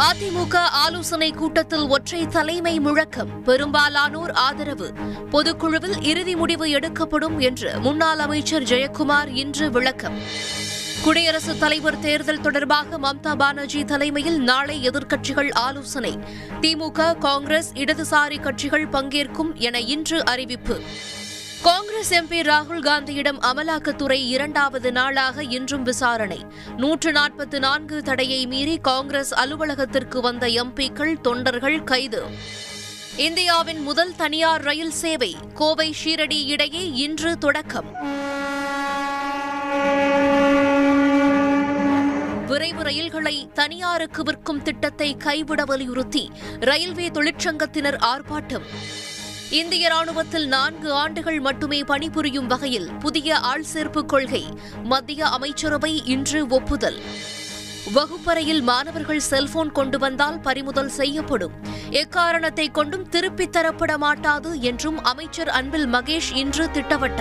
அதிமுக ஆலோசனை கூட்டத்தில் ஒற்றை தலைமை முழக்கம். பெரும்பாலானோர் ஆதரவு. பொதுக்குழுவில் இறுதி முடிவு எடுக்கப்படும் என்று முன்னாள் அமைச்சர் ஜெயக்குமார் இன்று விளக்கம். குடியரசுத் தலைவர் தேர்தல் தொடர்பாக மம்தா பானர்ஜி தலைமையில் நாளை எதிர்க்கட்சிகள் ஆலோசனை. திமுக காங்கிரஸ் இடதுசாரி கட்சிகள் பங்கேற்கும் என இன்று அறிவிப்பு. காங்கிரஸ் எம்பி ராகுல் காந்தியிடம் அமலாக்கத்துறை இரண்டாவது நாளாக இன்றும் விசாரணை. நூற்று நாற்பத்து நான்கு தடையை மீறி காங்கிரஸ் அலுவலகத்திற்கு வந்த எம்பிக்கள் தொண்டர்கள் கைது. இந்தியாவின் முதல் தனியார் ரயில் சேவை கோவை ஷீரடி இடையே இன்று தொடக்கம். விரைவு ரயில்களை தனியாருக்கு விற்கும் திட்டத்தை கைவிட வலியுறுத்தி ரயில்வே தொழிற்சங்கத்தினர் ஆர்ப்பாட்டம். இந்திய ராணுவத்தில் நான்கு ஆண்டுகள் மட்டுமே பணிபுரியும் வகையில் புதிய ஆள் சேர்ப்பு கொள்கை மத்திய அமைச்சரவை இன்று ஒப்புதல். வகுப்பறையில் மாணவர்கள் செல்போன் கொண்டு வந்தால் பறிமுதல் செய்யப்படும். எக்காரணத்தை கொண்டும் திருப்பித் தரப்பட மாட்டாது என்றும் அமைச்சர் அன்பில் மகேஷ் இன்று திட்டவட்டம்